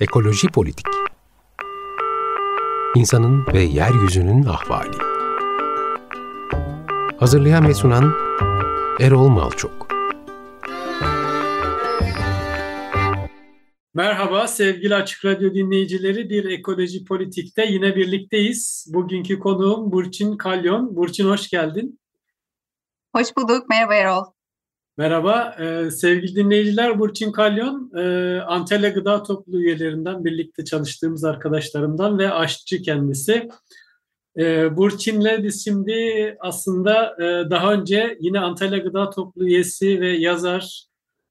Ekoloji Politik İnsanın ve Yeryüzünün Ahvali Hazırlayan ve sunan Erol Malçok Merhaba sevgili Açık Radyo dinleyicileri. Bir Ekoloji Politik'te yine birlikteyiz. Bugünkü konuğum Burçin Kalyon. Burçin hoş geldin. Hoş bulduk. Merhaba Erol. Merhaba ee, sevgili dinleyiciler Burçin Kalyon e, Antalya Gıda Topluluğu üyelerinden birlikte çalıştığımız arkadaşlarımdan ve aşçı kendisi. E, Burçin'le biz şimdi aslında e, daha önce yine Antalya Gıda Topluluğu üyesi ve yazar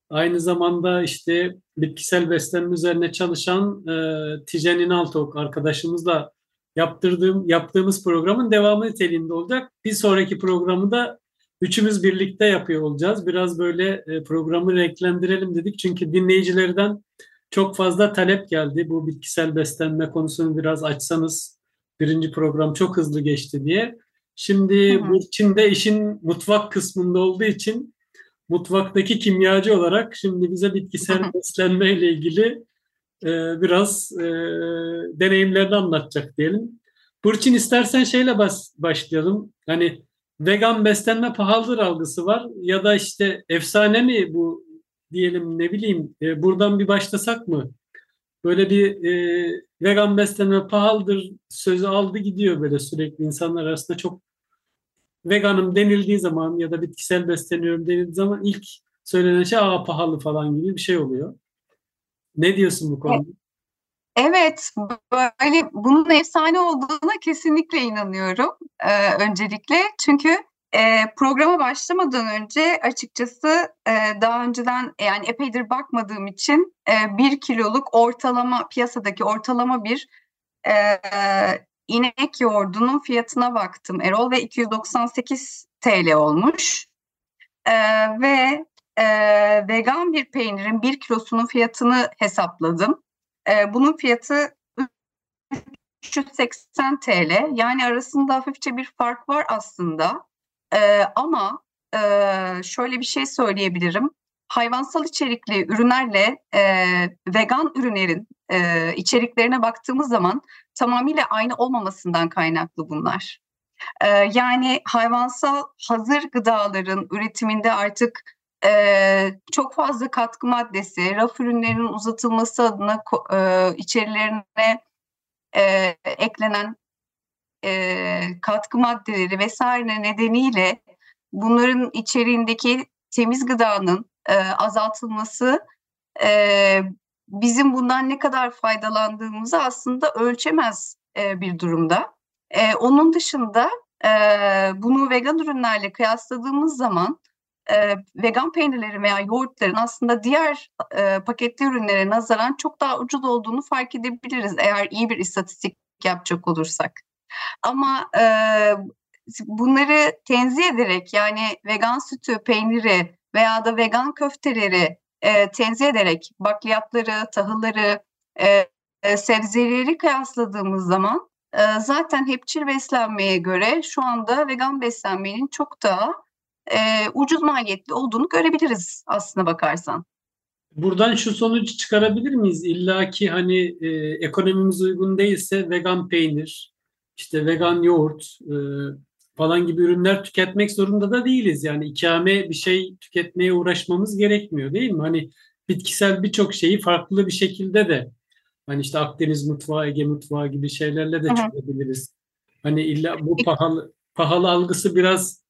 aynı zamanda işte bitkisel beslenme üzerine çalışan e, Tijen İnaltok arkadaşımızla yaptırdığım yaptığımız programın devamı niteliğinde olacak. Bir sonraki programı da Üçümüz birlikte yapıyor olacağız. Biraz böyle e, programı renklendirelim dedik. Çünkü dinleyicilerden çok fazla talep geldi. Bu bitkisel beslenme konusunu biraz açsanız birinci program çok hızlı geçti diye. Şimdi hı Burçin de işin mutfak kısmında olduğu için mutfaktaki kimyacı olarak şimdi bize bitkisel beslenme ile ilgili e, biraz e, deneyimlerini anlatacak diyelim. Burçin istersen şeyle bas, başlayalım. Hani vegan beslenme pahalıdır algısı var ya da işte efsane mi bu diyelim ne bileyim e, buradan bir başlasak mı? Böyle bir e, vegan beslenme pahalıdır sözü aldı gidiyor böyle sürekli insanlar arasında çok veganım denildiği zaman ya da bitkisel besleniyorum denildiği zaman ilk söylenen şey aa pahalı falan gibi bir şey oluyor. Ne diyorsun bu konuda? Evet, böyle bunun efsane olduğuna kesinlikle inanıyorum e, öncelikle. Çünkü e, programa başlamadan önce açıkçası e, daha önceden yani epeydir bakmadığım için e, bir kiloluk ortalama piyasadaki ortalama bir e, inek yoğurdunun fiyatına baktım Erol ve 298 TL olmuş. E, ve e, vegan bir peynirin bir kilosunun fiyatını hesapladım. E, bunun fiyatı 380 TL. Yani arasında hafifçe bir fark var aslında. E, ama e, şöyle bir şey söyleyebilirim. Hayvansal içerikli ürünlerle e, vegan ürünlerin e, içeriklerine baktığımız zaman tamamıyla aynı olmamasından kaynaklı bunlar. E, yani hayvansal hazır gıdaların üretiminde artık e, çok fazla katkı maddesi, raf ürünlerinin uzatılması adına e, içerilerine e, eklenen e, katkı maddeleri vesaire nedeniyle bunların içeriğindeki temiz gıdanın e, azaltılması e, bizim bundan ne kadar faydalandığımızı aslında ölçemez e, bir durumda. E, onun dışında e, bunu vegan ürünlerle kıyasladığımız zaman e, vegan peynirlerin veya yoğurtların aslında diğer e, paketli ürünlere nazaran çok daha ucuz olduğunu fark edebiliriz eğer iyi bir istatistik yapacak olursak. Ama e, bunları tenzih ederek yani vegan sütü, peyniri veya da vegan köfteleri e, tenzih ederek bakliyatları, tahılları, e, sebzeleri kıyasladığımız zaman e, zaten hepçil beslenmeye göre şu anda vegan beslenmenin çok daha e, ucuz maliyetli olduğunu görebiliriz aslına bakarsan. Buradan şu sonucu çıkarabilir miyiz? İlla ki hani e, ekonomimiz uygun değilse vegan peynir, işte vegan yoğurt e, falan gibi ürünler tüketmek zorunda da değiliz. Yani ikame bir şey tüketmeye uğraşmamız gerekmiyor değil mi? Hani bitkisel birçok şeyi farklı bir şekilde de hani işte Akdeniz mutfağı, Ege mutfağı gibi şeylerle de tüketebiliriz. Hani illa bu pahalı pahalı algısı biraz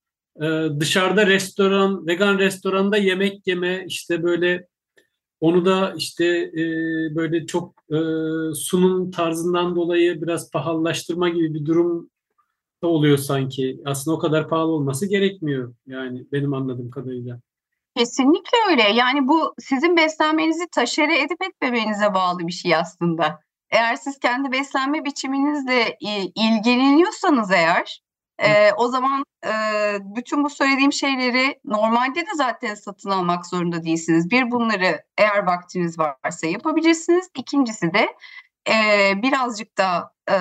dışarıda restoran, vegan restoranda yemek yeme işte böyle onu da işte e, böyle çok e, sunum tarzından dolayı biraz pahalılaştırma gibi bir durum da oluyor sanki. Aslında o kadar pahalı olması gerekmiyor yani benim anladığım kadarıyla. Kesinlikle öyle. Yani bu sizin beslenmenizi taşere edip etmemenize bağlı bir şey aslında. Eğer siz kendi beslenme biçiminizle ilgileniyorsanız eğer e, o zaman e, bütün bu söylediğim şeyleri normalde de zaten satın almak zorunda değilsiniz. Bir bunları eğer vaktiniz varsa yapabilirsiniz. İkincisi de e, birazcık da e,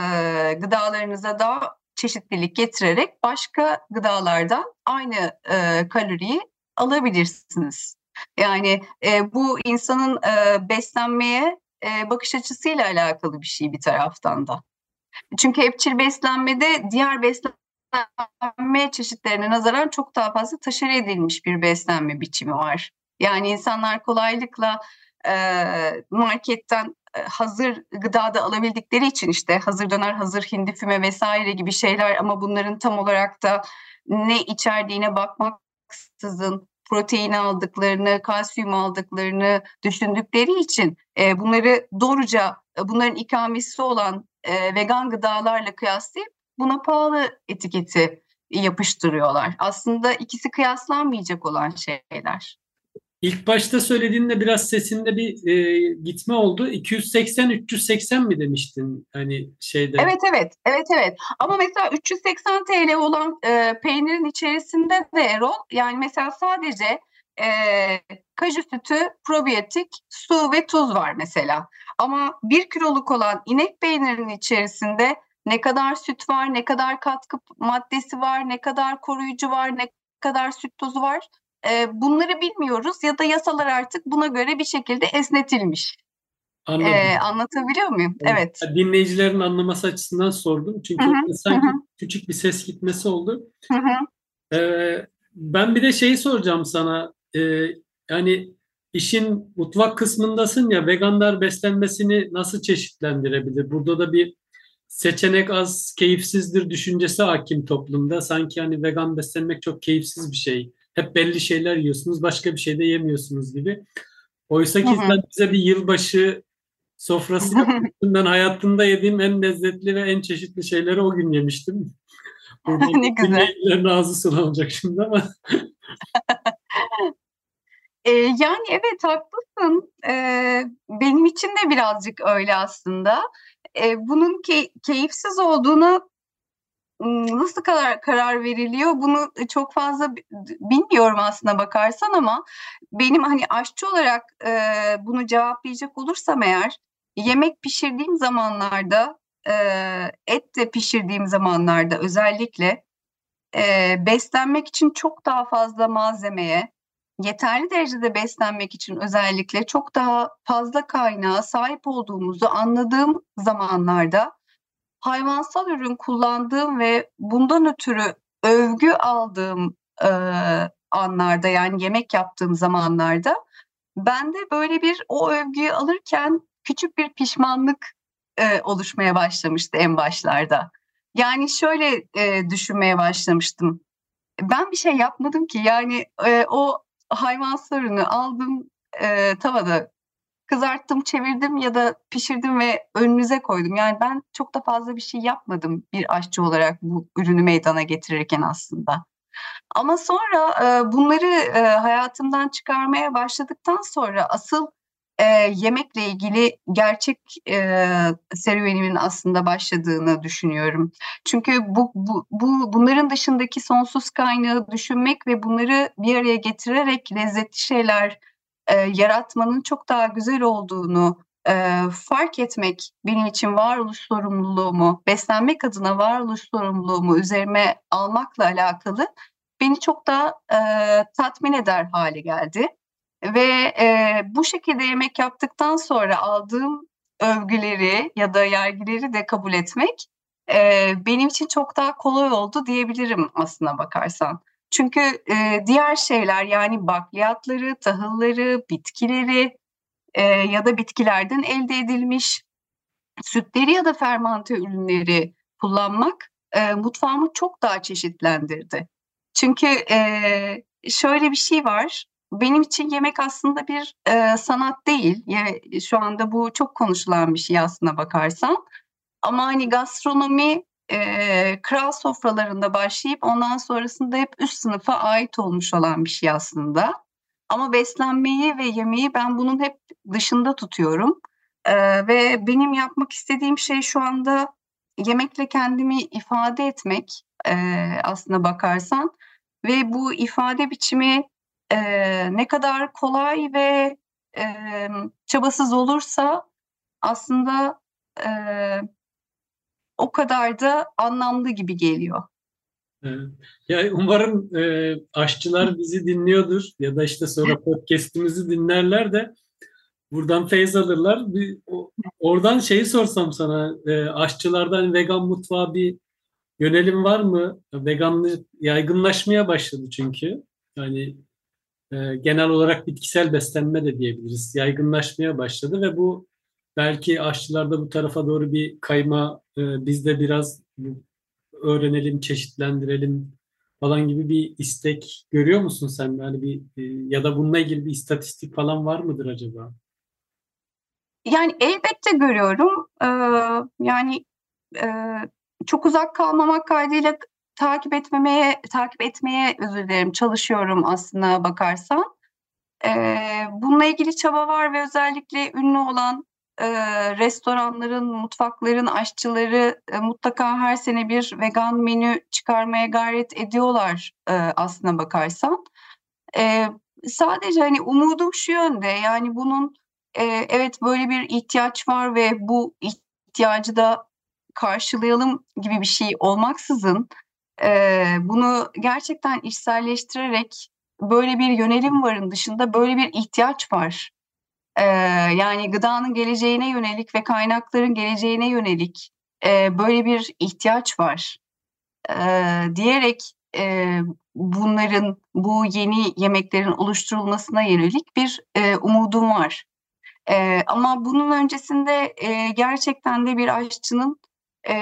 gıdalarınıza daha çeşitlilik getirerek başka gıdalardan aynı e, kaloriyi alabilirsiniz. Yani e, bu insanın e, beslenmeye e, bakış açısıyla alakalı bir şey bir taraftan da. Çünkü hepçil beslenmede diğer beslenme çeşitlerine nazaran çok daha fazla taşır edilmiş bir beslenme biçimi var. Yani insanlar kolaylıkla e, marketten e, hazır gıdada alabildikleri için işte hazır döner, hazır hindi füme vesaire gibi şeyler ama bunların tam olarak da ne içerdiğine bakmaksızın protein aldıklarını, kalsiyum aldıklarını düşündükleri için e, bunları doğruca e, bunların ikamesi olan e, vegan gıdalarla kıyaslayıp buna pahalı etiketi yapıştırıyorlar. Aslında ikisi kıyaslanmayacak olan şeyler. İlk başta söylediğinde biraz sesinde bir e, gitme oldu. 280 380 mi demiştin hani şeyde? Evet evet. Evet evet. Ama mesela 380 TL olan e, peynirin içerisinde de Erol yani mesela sadece e, kaju sütü, probiyotik, su ve tuz var mesela. Ama bir kiloluk olan inek peynirinin içerisinde ne kadar süt var, ne kadar katkı maddesi var, ne kadar koruyucu var, ne kadar süt tozu var e, bunları bilmiyoruz ya da yasalar artık buna göre bir şekilde esnetilmiş. Anladım. E, anlatabiliyor muyum? Evet. evet. Dinleyicilerin anlaması açısından sordum. Çünkü hı-hı, sanki hı. küçük bir ses gitmesi oldu. Ee, ben bir de şeyi soracağım sana. Ee, yani işin mutfak kısmındasın ya veganlar beslenmesini nasıl çeşitlendirebilir? Burada da bir seçenek az, keyifsizdir düşüncesi hakim toplumda. Sanki hani vegan beslenmek çok keyifsiz bir şey hep belli şeyler yiyorsunuz, başka bir şey de yemiyorsunuz gibi. Oysa ki sen bize bir yılbaşı sofrası ben hayatımda yediğim en lezzetli ve en çeşitli şeyleri o gün yemiştim. Burada ne güzel. ağzı sulanacak şimdi ama. ee, yani evet haklısın. Ee, benim için de birazcık öyle aslında. Ee, bunun key- keyifsiz olduğunu nasıl kadar karar veriliyor? Bunu çok fazla bilmiyorum aslında bakarsan ama benim hani aşçı olarak e, bunu cevaplayacak olursam eğer yemek pişirdiğim zamanlarda e, et de pişirdiğim zamanlarda özellikle e, beslenmek için çok daha fazla malzemeye yeterli derecede beslenmek için özellikle çok daha fazla kaynağa sahip olduğumuzu anladığım zamanlarda hayvansal ürün kullandığım ve bundan ötürü övgü aldığım e, anlarda yani yemek yaptığım zamanlarda ben de böyle bir o övgüyü alırken küçük bir pişmanlık e, oluşmaya başlamıştı en başlarda. Yani şöyle e, düşünmeye başlamıştım. Ben bir şey yapmadım ki yani e, o hayvansal ürünü aldım e, tavada kızarttım, çevirdim ya da pişirdim ve önünüze koydum. Yani ben çok da fazla bir şey yapmadım bir aşçı olarak bu ürünü meydana getirirken aslında. Ama sonra e, bunları e, hayatımdan çıkarmaya başladıktan sonra asıl e, yemekle ilgili gerçek e, serüvenimin aslında başladığını düşünüyorum. Çünkü bu, bu, bu bunların dışındaki sonsuz kaynağı düşünmek ve bunları bir araya getirerek lezzetli şeyler e, yaratmanın çok daha güzel olduğunu e, fark etmek benim için varoluş sorumluluğumu, beslenmek adına varoluş sorumluluğumu üzerime almakla alakalı beni çok daha e, tatmin eder hale geldi. Ve e, bu şekilde yemek yaptıktan sonra aldığım övgüleri ya da yergileri de kabul etmek e, benim için çok daha kolay oldu diyebilirim aslına bakarsan. Çünkü e, diğer şeyler yani bakliyatları, tahılları, bitkileri e, ya da bitkilerden elde edilmiş sütleri ya da fermante ürünleri kullanmak e, mutfağımı çok daha çeşitlendirdi. Çünkü e, şöyle bir şey var. Benim için yemek aslında bir e, sanat değil. Yani şu anda bu çok konuşulan bir şey aslına bakarsan. Ama hani gastronomi e, kral sofralarında başlayıp ondan sonrasında hep üst sınıfa ait olmuş olan bir şey aslında. Ama beslenmeyi ve yemeği ben bunun hep dışında tutuyorum. E, ve benim yapmak istediğim şey şu anda yemekle kendimi ifade etmek e, aslına bakarsan. Ve bu ifade biçimi e, ne kadar kolay ve e, çabasız olursa aslında e, o kadar da anlamlı gibi geliyor. Ya umarım e, aşçılar bizi dinliyordur ya da işte sonra podcast'imizi dinlerler de buradan feyz alırlar. Bir, oradan şeyi sorsam sana e, aşçılardan vegan mutfağa bir yönelim var mı? Veganlık yaygınlaşmaya başladı çünkü. Yani e, genel olarak bitkisel beslenme de diyebiliriz. Yaygınlaşmaya başladı ve bu belki aşçılarda bu tarafa doğru bir kayma e, biz de biraz öğrenelim, çeşitlendirelim falan gibi bir istek görüyor musun sen? Yani bir e, ya da bununla ilgili bir istatistik falan var mıdır acaba? Yani elbette görüyorum. Ee, yani e, çok uzak kalmamak kaydıyla takip etmemeye takip etmeye özür dilerim çalışıyorum aslında bakarsan. Ee, bununla ilgili çaba var ve özellikle ünlü olan e, restoranların, mutfakların aşçıları e, mutlaka her sene bir vegan menü çıkarmaya gayret ediyorlar e, aslına bakarsan. E, sadece hani umudum şu yönde yani bunun e, evet böyle bir ihtiyaç var ve bu ihtiyacı da karşılayalım gibi bir şey olmaksızın e, bunu gerçekten içselleştirerek böyle bir yönelim varın dışında böyle bir ihtiyaç var e, yani gıdanın geleceğine yönelik ve kaynakların geleceğine yönelik e, böyle bir ihtiyaç var e, diyerek e, bunların bu yeni yemeklerin oluşturulmasına yönelik bir e, umudum var. E, ama bunun öncesinde e, gerçekten de bir aşçının e,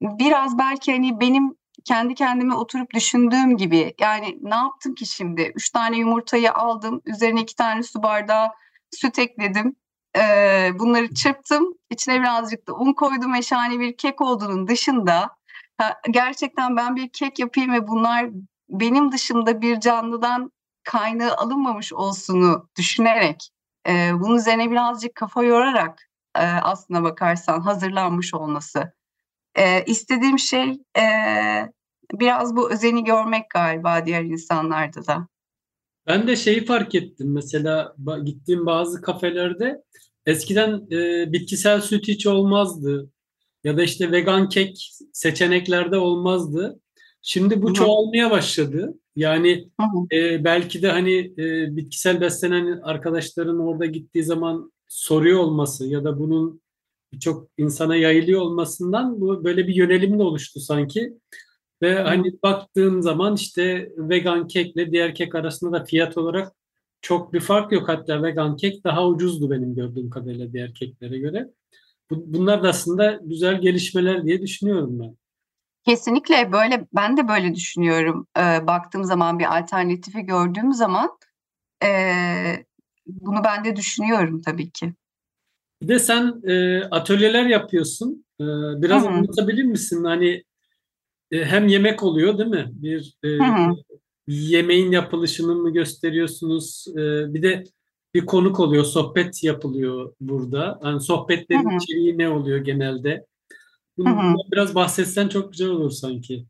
biraz belki hani benim kendi kendime oturup düşündüğüm gibi yani ne yaptım ki şimdi? Üç tane yumurtayı aldım, üzerine iki tane su bardağı süt ekledim. Ee, bunları çırptım, içine birazcık da un koydum ve şahane bir kek olduğunun dışında ha, gerçekten ben bir kek yapayım ve bunlar benim dışımda bir canlıdan kaynağı alınmamış olsunu düşünerek e, bunun üzerine birazcık kafa yorarak e, aslına bakarsan hazırlanmış olması e, istediğim şey e, biraz bu özeni görmek galiba diğer insanlarda da. Ben de şeyi fark ettim mesela gittiğim bazı kafelerde eskiden e, bitkisel süt hiç olmazdı ya da işte vegan kek seçeneklerde olmazdı. Şimdi bu Hı-hı. çoğalmaya başladı. Yani e, belki de hani e, bitkisel beslenen arkadaşların orada gittiği zaman soruyor olması ya da bunun birçok insana yayılıyor olmasından bu böyle bir yönelim de oluştu sanki. Ve Hı. hani baktığın zaman işte vegan kekle diğer kek arasında da fiyat olarak çok bir fark yok. Hatta vegan kek daha ucuzdu benim gördüğüm kadarıyla diğer keklere göre. Bunlar da aslında güzel gelişmeler diye düşünüyorum ben. Kesinlikle böyle ben de böyle düşünüyorum. Ee, baktığım zaman bir alternatifi gördüğüm zaman e, bunu ben de düşünüyorum tabii ki. Bir de sen e, atölyeler yapıyorsun. E, biraz Hı-hı. anlatabilir misin? Hani e, hem yemek oluyor değil mi? Bir e, yemeğin yapılışını mı gösteriyorsunuz? E, bir de bir konuk oluyor, sohbet yapılıyor burada. Yani sohbetlerin Hı-hı. içeriği ne oluyor genelde? Bundan biraz bahsetsen çok güzel olur sanki.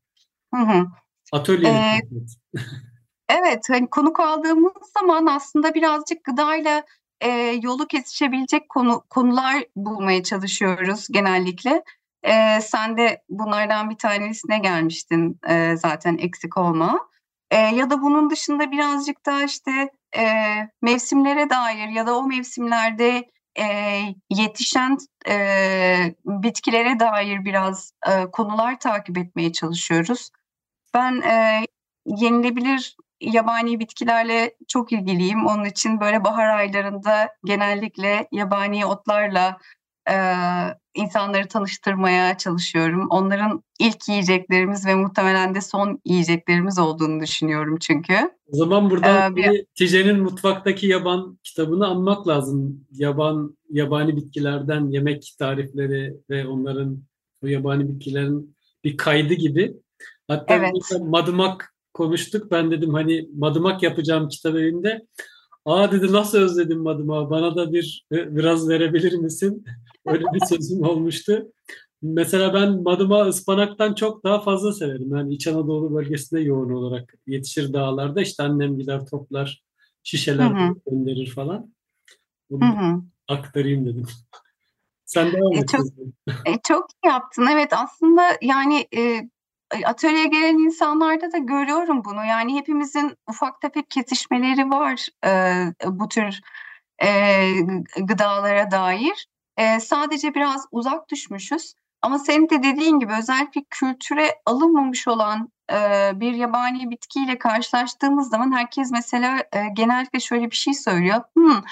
Hı-hı. Atölye. Ee, evet, hani konuk aldığımız zaman aslında birazcık gıdayla e, yolu kesişebilecek konu konular bulmaya çalışıyoruz genellikle. E, sen de bunlardan bir tanesine gelmiştin e, zaten eksik olma. E, ya da bunun dışında birazcık da işte e, mevsimlere dair ya da o mevsimlerde e, yetişen e, bitkilere dair biraz e, konular takip etmeye çalışıyoruz. Ben e, yenilebilir yabani bitkilerle çok ilgiliyim. Onun için böyle bahar aylarında genellikle yabani otlarla e, insanları tanıştırmaya çalışıyorum. Onların ilk yiyeceklerimiz ve muhtemelen de son yiyeceklerimiz olduğunu düşünüyorum çünkü. O zaman burada ee, bir... Tijen'in Mutfaktaki Yaban kitabını anmak lazım. Yaban yabani bitkilerden yemek tarifleri ve onların bu yabani bitkilerin bir kaydı gibi. Hatta evet. madımak konuştuk. Ben dedim hani madımak yapacağım kitap evinde. Aa dedi nasıl özledim madımağı bana da bir e, biraz verebilir misin? Öyle bir sözüm olmuştu. Mesela ben madımağı ıspanaktan çok daha fazla severim. Yani İç Anadolu bölgesinde yoğun olarak yetişir dağlarda. İşte annem gider toplar, şişeler hı hı. gönderir falan. Bunu hı hı. aktarayım dedim. Sen devam e, çok, e, çok iyi yaptın. Evet aslında yani e, atölyeye gelen insanlarda da görüyorum bunu. Yani hepimizin ufak tefek kesişmeleri var e, bu tür e, gıdalara dair. E, sadece biraz uzak düşmüşüz. Ama senin de dediğin gibi özellikle kültüre alınmamış olan e, bir yabani bitkiyle karşılaştığımız zaman herkes mesela e, genellikle şöyle bir şey söylüyor. Hmm,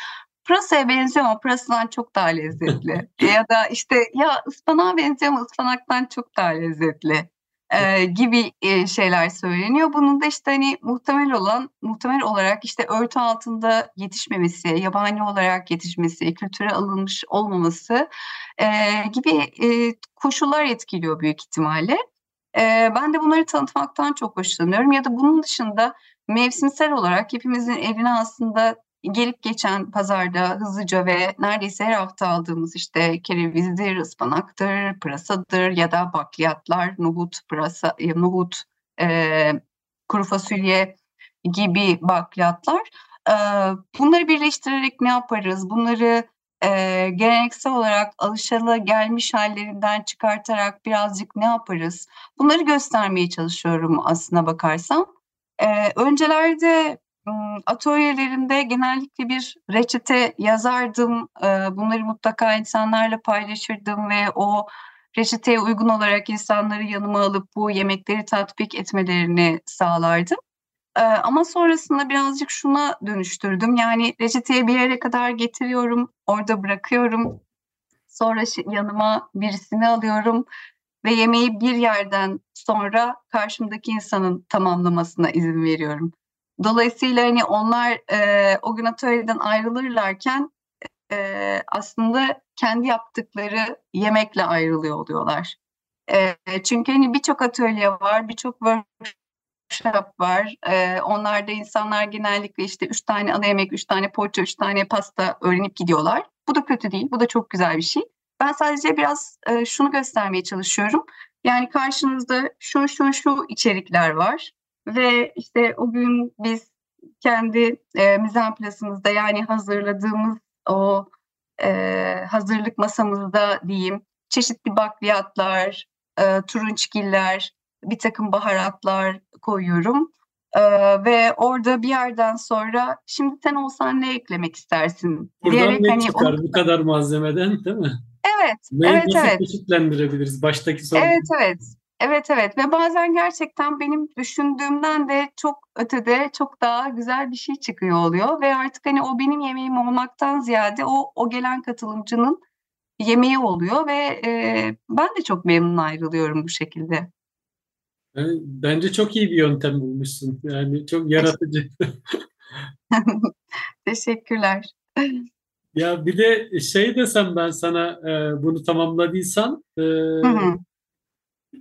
pırasaya benziyor ama pırasadan çok daha lezzetli. ya da işte ya ıspanağa benziyor ama ıspanaktan çok daha lezzetli e, gibi e, şeyler söyleniyor. Bunun da işte hani muhtemel olan muhtemel olarak işte örtü altında yetişmemesi, yabani olarak yetişmesi, kültüre alınmış olmaması e, gibi e, koşullar etkiliyor büyük ihtimalle. E, ben de bunları tanıtmaktan çok hoşlanıyorum. Ya da bunun dışında mevsimsel olarak hepimizin evine aslında gelip geçen pazarda hızlıca ve neredeyse her hafta aldığımız işte kerevizdir, ıspanaktır, pırasadır ya da bakliyatlar, nohut, pırasa, e, nohut, e, kuru fasulye gibi bakliyatlar. E, bunları birleştirerek ne yaparız? Bunları e, geleneksel olarak alışalı gelmiş hallerinden çıkartarak birazcık ne yaparız? Bunları göstermeye çalışıyorum aslına bakarsam. E, öncelerde atölyelerinde genellikle bir reçete yazardım. Bunları mutlaka insanlarla paylaşırdım ve o reçeteye uygun olarak insanları yanıma alıp bu yemekleri tatbik etmelerini sağlardım. Ama sonrasında birazcık şuna dönüştürdüm. Yani reçeteyi bir yere kadar getiriyorum, orada bırakıyorum. Sonra yanıma birisini alıyorum ve yemeği bir yerden sonra karşımdaki insanın tamamlamasına izin veriyorum. Dolayısıyla hani onlar e, o gün atölyeden ayrılırlarken e, aslında kendi yaptıkları yemekle ayrılıyor oluyorlar. E, çünkü hani birçok atölye var, birçok workshop var. E, onlarda insanlar genellikle işte üç tane ana yemek, üç tane poğaça, üç tane pasta öğrenip gidiyorlar. Bu da kötü değil, bu da çok güzel bir şey. Ben sadece biraz e, şunu göstermeye çalışıyorum. Yani karşınızda şu şu şu içerikler var. Ve işte o gün biz kendi e, mizanplasımızda yani hazırladığımız o e, hazırlık masamızda diyeyim çeşitli bakliyatlar, e, turunçgiller, bir takım baharatlar koyuyorum. Ee, ve orada bir yerden sonra şimdi sen olsan ne eklemek istersin? Buradan diyerek, ne hani çıkar onu... bu kadar malzemeden değil mi? Evet, Neyi evet, nasıl evet. çeşitlendirebiliriz? Baştaki soru. Evet, evet. Evet evet ve bazen gerçekten benim düşündüğümden de çok ötede çok daha güzel bir şey çıkıyor oluyor ve artık hani o benim yemeğim olmaktan ziyade o o gelen katılımcının yemeği oluyor ve e, ben de çok memnun ayrılıyorum bu şekilde. bence çok iyi bir yöntem bulmuşsun. Yani çok yaratıcı. Teşekkürler. Ya bir de şey desem ben sana e, bunu tamamladıysan e, hı hı.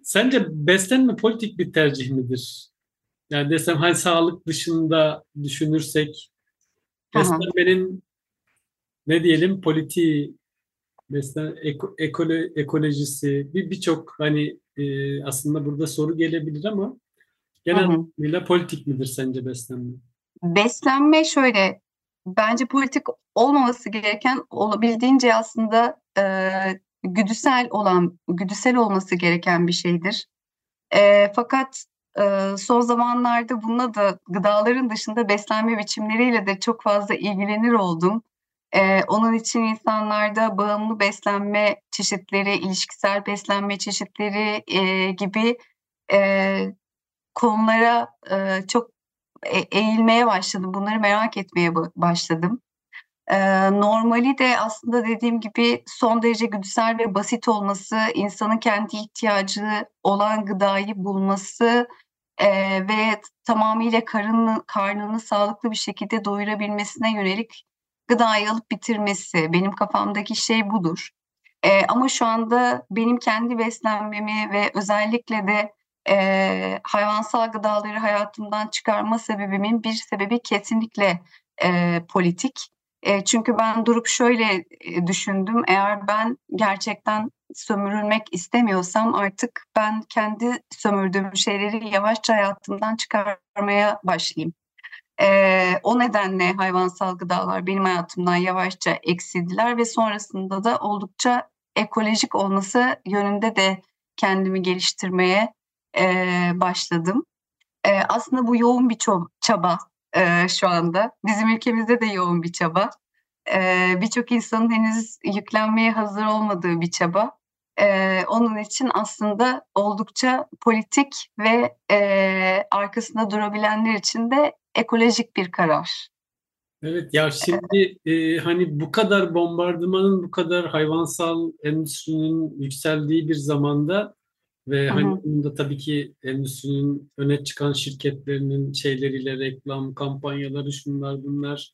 Sence beslenme politik bir tercih midir? Yani desem hani sağlık dışında düşünürsek beslenmenin ne diyelim politiği, beslen eko, ekolo, ekolojisi bir birçok hani e, aslında burada soru gelebilir ama genel anlamıyla politik midir sence beslenme? Beslenme şöyle bence politik olmaması gereken olabildiğince aslında e, güdüsel olan, güdüsel olması gereken bir şeydir. E, fakat e, son zamanlarda bununla da gıdaların dışında beslenme biçimleriyle de çok fazla ilgilenir oldum. E, onun için insanlarda bağımlı beslenme çeşitleri, ilişkisel beslenme çeşitleri e, gibi e, konulara e, çok e, eğilmeye başladım. Bunları merak etmeye başladım. Normali de aslında dediğim gibi son derece güdüsel ve basit olması, insanın kendi ihtiyacı olan gıdayı bulması e, ve tamamıyla karnını, karnını sağlıklı bir şekilde doyurabilmesine yönelik gıdayı alıp bitirmesi. Benim kafamdaki şey budur. E, ama şu anda benim kendi beslenmemi ve özellikle de e, hayvansal gıdaları hayatımdan çıkarma sebebimin bir sebebi kesinlikle e, politik. E, çünkü ben durup şöyle e, düşündüm. Eğer ben gerçekten sömürülmek istemiyorsam artık ben kendi sömürdüğüm şeyleri yavaşça hayatımdan çıkarmaya başlayayım. E, o nedenle hayvansal gıdalar benim hayatımdan yavaşça eksildiler ve sonrasında da oldukça ekolojik olması yönünde de kendimi geliştirmeye e, başladım. E, aslında bu yoğun bir çaba e, şu anda. Bizim ülkemizde de yoğun bir çaba. e, birçok insanın henüz yüklenmeye hazır olmadığı bir çaba. E, onun için aslında oldukça politik ve e, arkasında durabilenler için de ekolojik bir karar. Evet ya şimdi e, hani bu kadar bombardımanın bu kadar hayvansal endüstrinin yükseldiği bir zamanda ve Hı hani bunda tabii ki endüstrinin öne çıkan şirketlerinin şeyleriyle reklam kampanyaları şunlar bunlar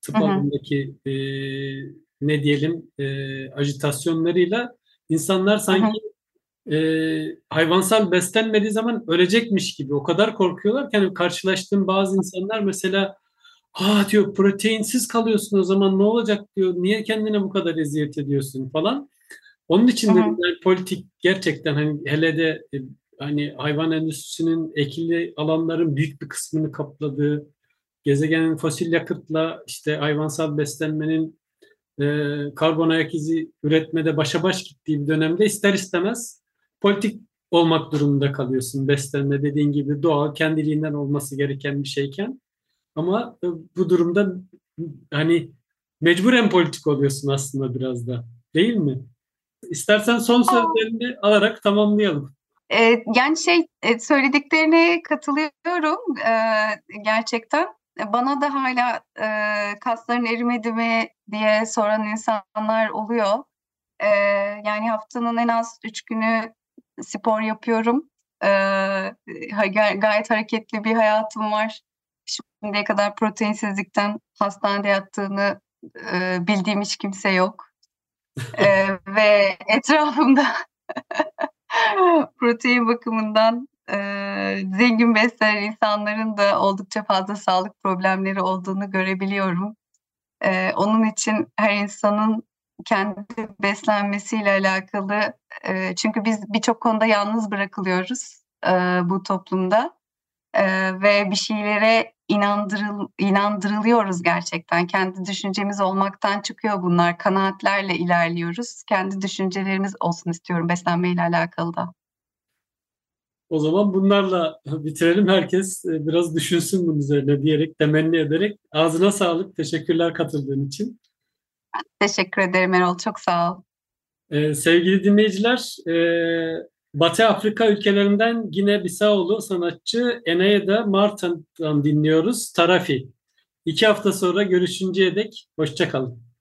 tıp hı. alanındaki e, ne diyelim e, ajitasyonlarıyla insanlar sanki e, hayvansal beslenmediği zaman ölecekmiş gibi o kadar korkuyorlar ki hani karşılaştığım bazı insanlar mesela ha diyor proteinsiz kalıyorsun o zaman ne olacak diyor niye kendine bu kadar eziyet ediyorsun falan. Onun için de yani politik gerçekten hani hele de e, hani hayvan endüstrisinin ekili alanların büyük bir kısmını kapladığı gezegenin fosil yakıtla işte hayvansal beslenmenin e, karbon ayak izi üretmede başa baş gittiği bir dönemde ister istemez politik olmak durumunda kalıyorsun. Beslenme dediğin gibi doğal kendiliğinden olması gereken bir şeyken ama e, bu durumda hani mecburen politik oluyorsun aslında biraz da değil mi? İstersen son sözlerini alarak tamamlayalım. E, yani şey e, söylediklerine katılıyorum e, gerçekten. Bana da hala e, kasların erimedi mi diye soran insanlar oluyor. Yani haftanın en az üç günü spor yapıyorum. Gayet hareketli bir hayatım var. Şimdiye kadar proteinsizlikten hastanede yattığını bildiğim hiç kimse yok. E, ve etrafımda protein bakımından e, zengin beslenen insanların da oldukça fazla sağlık problemleri olduğunu görebiliyorum. E, onun için her insanın kendi beslenmesiyle alakalı e, çünkü biz birçok konuda yalnız bırakılıyoruz e, bu toplumda E, ve bir şeylere inandırıl, inandırılıyoruz gerçekten. Kendi düşüncemiz olmaktan çıkıyor bunlar. Kanaatlerle ilerliyoruz. Kendi düşüncelerimiz olsun istiyorum beslenmeyle alakalı da. O zaman bunlarla bitirelim. Herkes e, biraz düşünsün bunun üzerine diyerek, temenni ederek. Ağzına sağlık. Teşekkürler katıldığın için. Teşekkür ederim Erol. Çok sağ ol. Ee, sevgili dinleyiciler, e, Batı Afrika ülkelerinden Gine Bisau'lu sanatçı Eneida Martin'dan dinliyoruz. Tarafi. İki hafta sonra görüşünceye dek hoşça kalın.